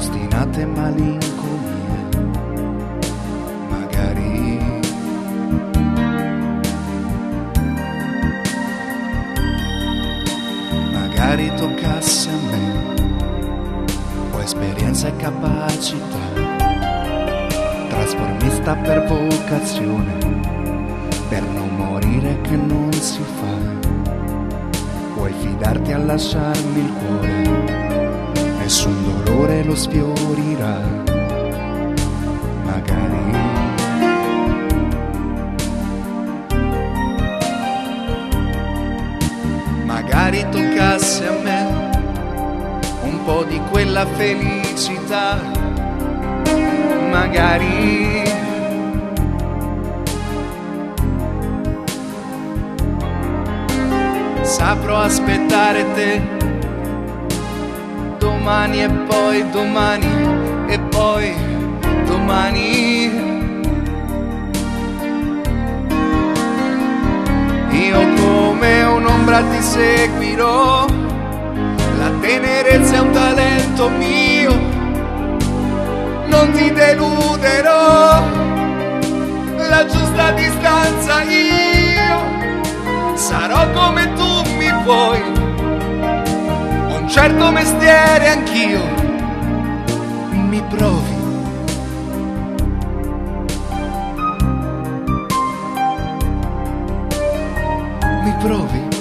ostinate malinconie, magari. Magari toccasse a me, o esperienza e capacità trasformista per vocazione, per non morire che non si fa. Puoi fidarti a lasciarmi il cuore, nessun dolore lo sfiorirà. Magari. Magari toccasse a me un po' di quella felicità magari saprò aspettare te domani e poi domani e poi domani. Io come un'ombra ti seguirò la tenerezza è un talento mio non ti deluderò, la giusta distanza io sarò come tu certo mestiere anch'io, mi provi. Mi provi?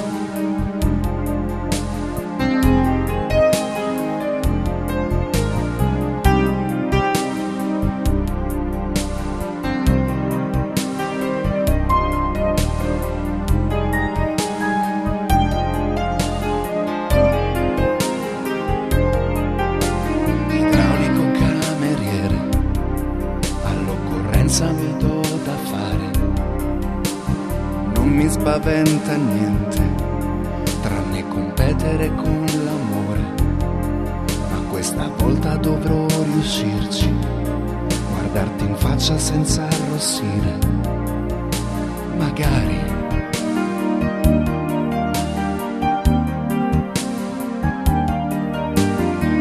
Spaventa niente, tranne competere con l'amore. Ma questa volta dovrò riuscirci, guardarti in faccia senza arrossire. Magari.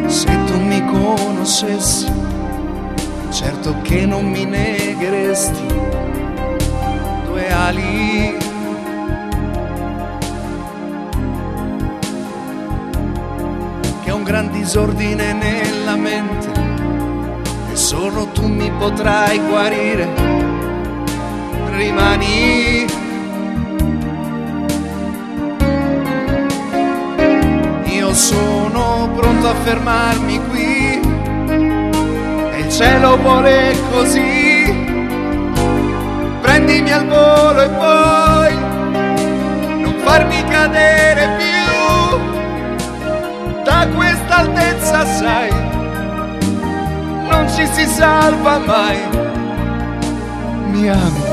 Se tu mi conoscessi, certo che non mi negheresti due ali. Disordine nella mente e solo tu mi potrai guarire. Rimani. Io sono pronto a fermarmi qui e il cielo vuole così. Prendimi al volo e poi ci si salva mai. Mi ami.